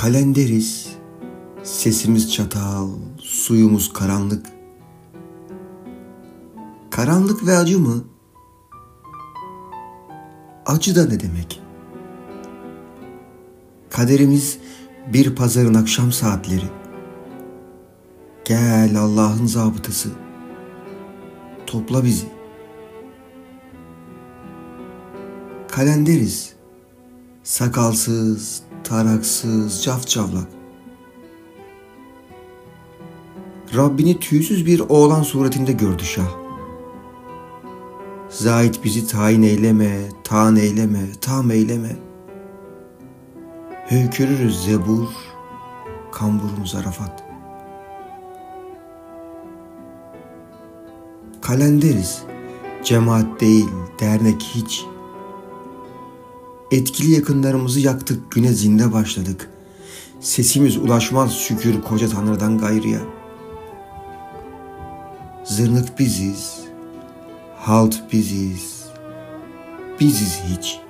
Kalenderiz, sesimiz çatal, suyumuz karanlık. Karanlık ve acı mı? Acı da ne demek? Kaderimiz bir pazarın akşam saatleri. Gel Allah'ın zabıtası. Topla bizi. Kalenderiz. Sakalsız, taraksız, cafcavlak. Rabbini tüysüz bir oğlan suretinde gördü Şah. Zahit bizi tayin eyleme, tan eyleme, tam eyleme. Höykürürüz zebur, kamburumuz Arafat. Kalenderiz, cemaat değil, dernek hiç. Etkili yakınlarımızı yaktık, güne zinde başladık. Sesimiz ulaşmaz şükür koca Tanrı'dan gayrıya. Zırnık biziz, halt biziz, biziz hiç.''